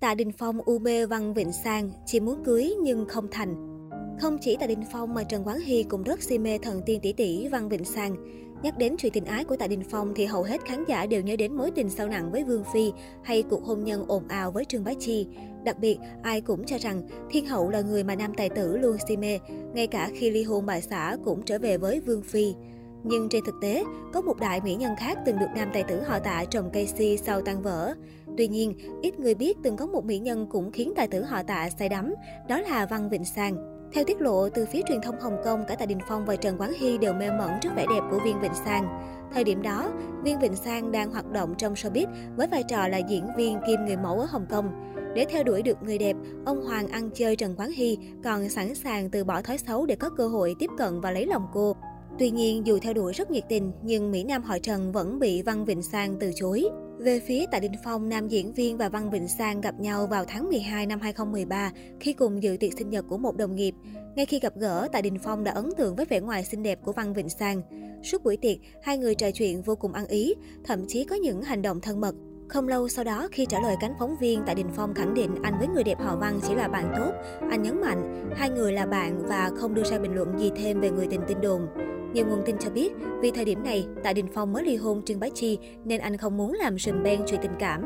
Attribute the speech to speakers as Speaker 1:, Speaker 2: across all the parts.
Speaker 1: Tạ Đình Phong u mê Văn Vịnh Sang, chỉ muốn cưới nhưng không thành. Không chỉ Tạ Đình Phong mà Trần Quán Hy cũng rất si mê thần tiên tỷ tỷ Văn Vịnh Sang. Nhắc đến chuyện tình ái của Tạ Đình Phong thì hầu hết khán giả đều nhớ đến mối tình sâu nặng với Vương Phi hay cuộc hôn nhân ồn ào với Trương Bá Chi. Đặc biệt, ai cũng cho rằng Thiên Hậu là người mà nam tài tử luôn si mê, ngay cả khi ly hôn bà xã cũng trở về với Vương Phi. Nhưng trên thực tế, có một đại mỹ nhân khác từng được nam tài tử họ tạ trồng cây si sau tan vỡ. Tuy nhiên, ít người biết từng có một mỹ nhân cũng khiến tài tử họ tạ say đắm, đó là Văn Vịnh Sang. Theo tiết lộ từ phía truyền thông Hồng Kông, cả Tạ Đình Phong và Trần Quán Hy đều mê mẩn trước vẻ đẹp của Viên Vịnh Sang. Thời điểm đó, Viên Vịnh Sang đang hoạt động trong showbiz với vai trò là diễn viên kim người mẫu ở Hồng Kông. Để theo đuổi được người đẹp, ông Hoàng ăn chơi Trần Quán Hy còn sẵn sàng từ bỏ thói xấu để có cơ hội tiếp cận và lấy lòng cô. Tuy nhiên, dù theo đuổi rất nhiệt tình, nhưng Mỹ Nam hỏi Trần vẫn bị Văn Vịnh Sang từ chối. Về phía Tạ Đình Phong, nam diễn viên và Văn Vịnh Sang gặp nhau vào tháng 12 năm 2013 khi cùng dự tiệc sinh nhật của một đồng nghiệp. Ngay khi gặp gỡ, Tạ Đình Phong đã ấn tượng với vẻ ngoài xinh đẹp của Văn Vịnh Sang. Suốt buổi tiệc, hai người trò chuyện vô cùng ăn ý, thậm chí có những hành động thân mật. Không lâu sau đó, khi trả lời cánh phóng viên, Tạ Đình Phong khẳng định anh với người đẹp họ Văn chỉ là bạn tốt. Anh nhấn mạnh, hai người là bạn và không đưa ra bình luận gì thêm về người tình tin đồn. Nhiều nguồn tin cho biết, vì thời điểm này, Tạ Đình Phong mới ly hôn Trương Bá Chi nên anh không muốn làm sùm beng chuyện tình cảm.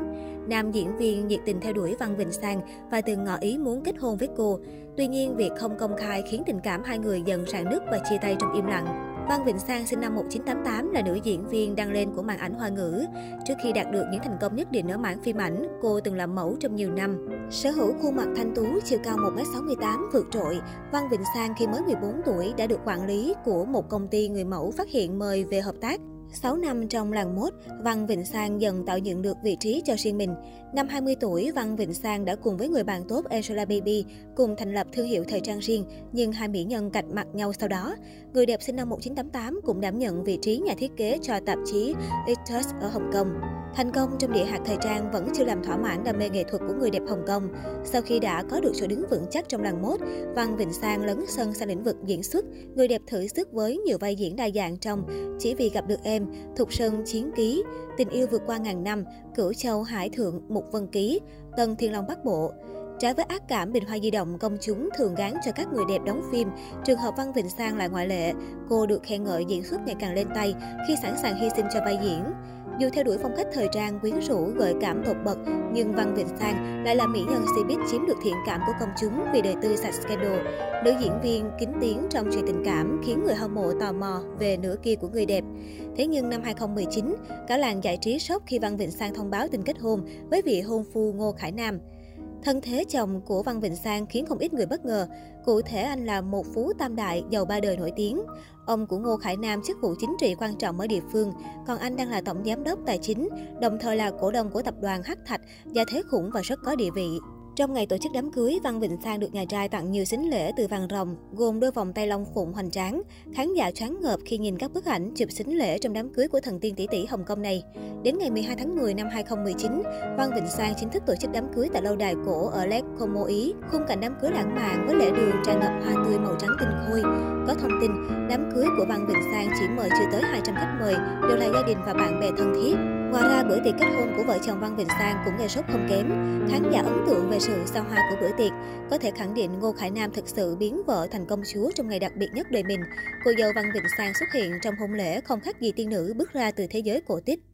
Speaker 1: Nam diễn viên nhiệt tình theo đuổi Văn Vịnh Sang và từng ngỏ ý muốn kết hôn với cô. Tuy nhiên, việc không công khai khiến tình cảm hai người dần rạn nứt và chia tay trong im lặng. Văn Vịnh Sang sinh năm 1988 là nữ diễn viên đăng lên của màn ảnh hoa ngữ. Trước khi đạt được những thành công nhất định ở mảng phim ảnh, cô từng làm mẫu trong nhiều năm. Sở hữu khuôn mặt thanh tú, chiều cao 1m68 vượt trội, Văn Vịnh Sang khi mới 14 tuổi đã được quản lý của một công ty người mẫu phát hiện mời về hợp tác. 6 năm trong làng mốt, Văn Vịnh Sang dần tạo dựng được vị trí cho riêng mình. Năm 20 tuổi, Văn Vịnh Sang đã cùng với người bạn tốt Angela Baby cùng thành lập thương hiệu thời trang riêng, nhưng hai mỹ nhân cạch mặt nhau sau đó. Người đẹp sinh năm 1988 cũng đảm nhận vị trí nhà thiết kế cho tạp chí Etos ở Hồng Kông. Thành công trong địa hạt thời trang vẫn chưa làm thỏa mãn đam mê nghệ thuật của người đẹp Hồng Kông. Sau khi đã có được chỗ đứng vững chắc trong làng mốt, Văn Vịnh Sang lấn sân sang lĩnh vực diễn xuất. Người đẹp thử sức với nhiều vai diễn đa dạng trong Chỉ vì gặp được em, Thục Sơn Chiến Ký, Tình yêu vượt qua ngàn năm, Cửu Châu Hải Thượng Mục Vân Ký, Tân Thiên Long Bắc Bộ. Trái với ác cảm, Bình Hoa Di động công chúng thường gán cho các người đẹp đóng phim. Trường hợp Văn Vịnh Sang lại ngoại lệ. Cô được khen ngợi diễn xuất ngày càng lên tay khi sẵn sàng hy sinh cho vai diễn. Dù theo đuổi phong cách thời trang quyến rũ gợi cảm tột bậc, nhưng Văn Vịnh Sang lại là mỹ nhân showbiz chiếm được thiện cảm của công chúng vì đời tư sạch scandal. Nữ diễn viên kính tiếng trong chuyện tình cảm khiến người hâm mộ tò mò về nửa kia của người đẹp. Thế nhưng năm 2019, cả làng giải trí sốc khi Văn Vịnh Sang thông báo tin kết hôn với vị hôn phu Ngô Khải Nam. Thân thế chồng của Văn Vịnh Sang khiến không ít người bất ngờ. Cụ thể anh là một phú tam đại, giàu ba đời nổi tiếng. Ông của Ngô Khải Nam chức vụ chính trị quan trọng ở địa phương, còn anh đang là tổng giám đốc tài chính, đồng thời là cổ đông của tập đoàn Hắc Thạch, gia thế khủng và rất có địa vị. Trong ngày tổ chức đám cưới, Văn Vịnh Sang được nhà trai tặng nhiều sính lễ từ vàng rồng, gồm đôi vòng tay long phụng hoành tráng. Khán giả choáng ngợp khi nhìn các bức ảnh chụp sính lễ trong đám cưới của thần tiên tỷ tỷ Hồng Kông này. Đến ngày 12 tháng 10 năm 2019, Văn Vịnh Sang chính thức tổ chức đám cưới tại lâu đài cổ ở Lake Como, Ý. Khung cảnh đám cưới lãng mạn với lễ đường tràn ngập hoa tươi màu trắng tinh khôi. Có thông tin, đám cưới của Văn Vịnh Sang chỉ mời chưa tới 200 khách mời, đều là gia đình và bạn bè thân thiết. Ngoài ra, bữa tiệc kết hôn của vợ chồng Văn Vịnh Sang cũng gây sốt không kém. Khán giả ấn tượng về sự sao hoa của bữa tiệc. Có thể khẳng định Ngô Khải Nam thực sự biến vợ thành công chúa trong ngày đặc biệt nhất đời mình. Cô dâu Văn Vịnh Sang xuất hiện trong hôn lễ không khác gì tiên nữ bước ra từ thế giới cổ tích.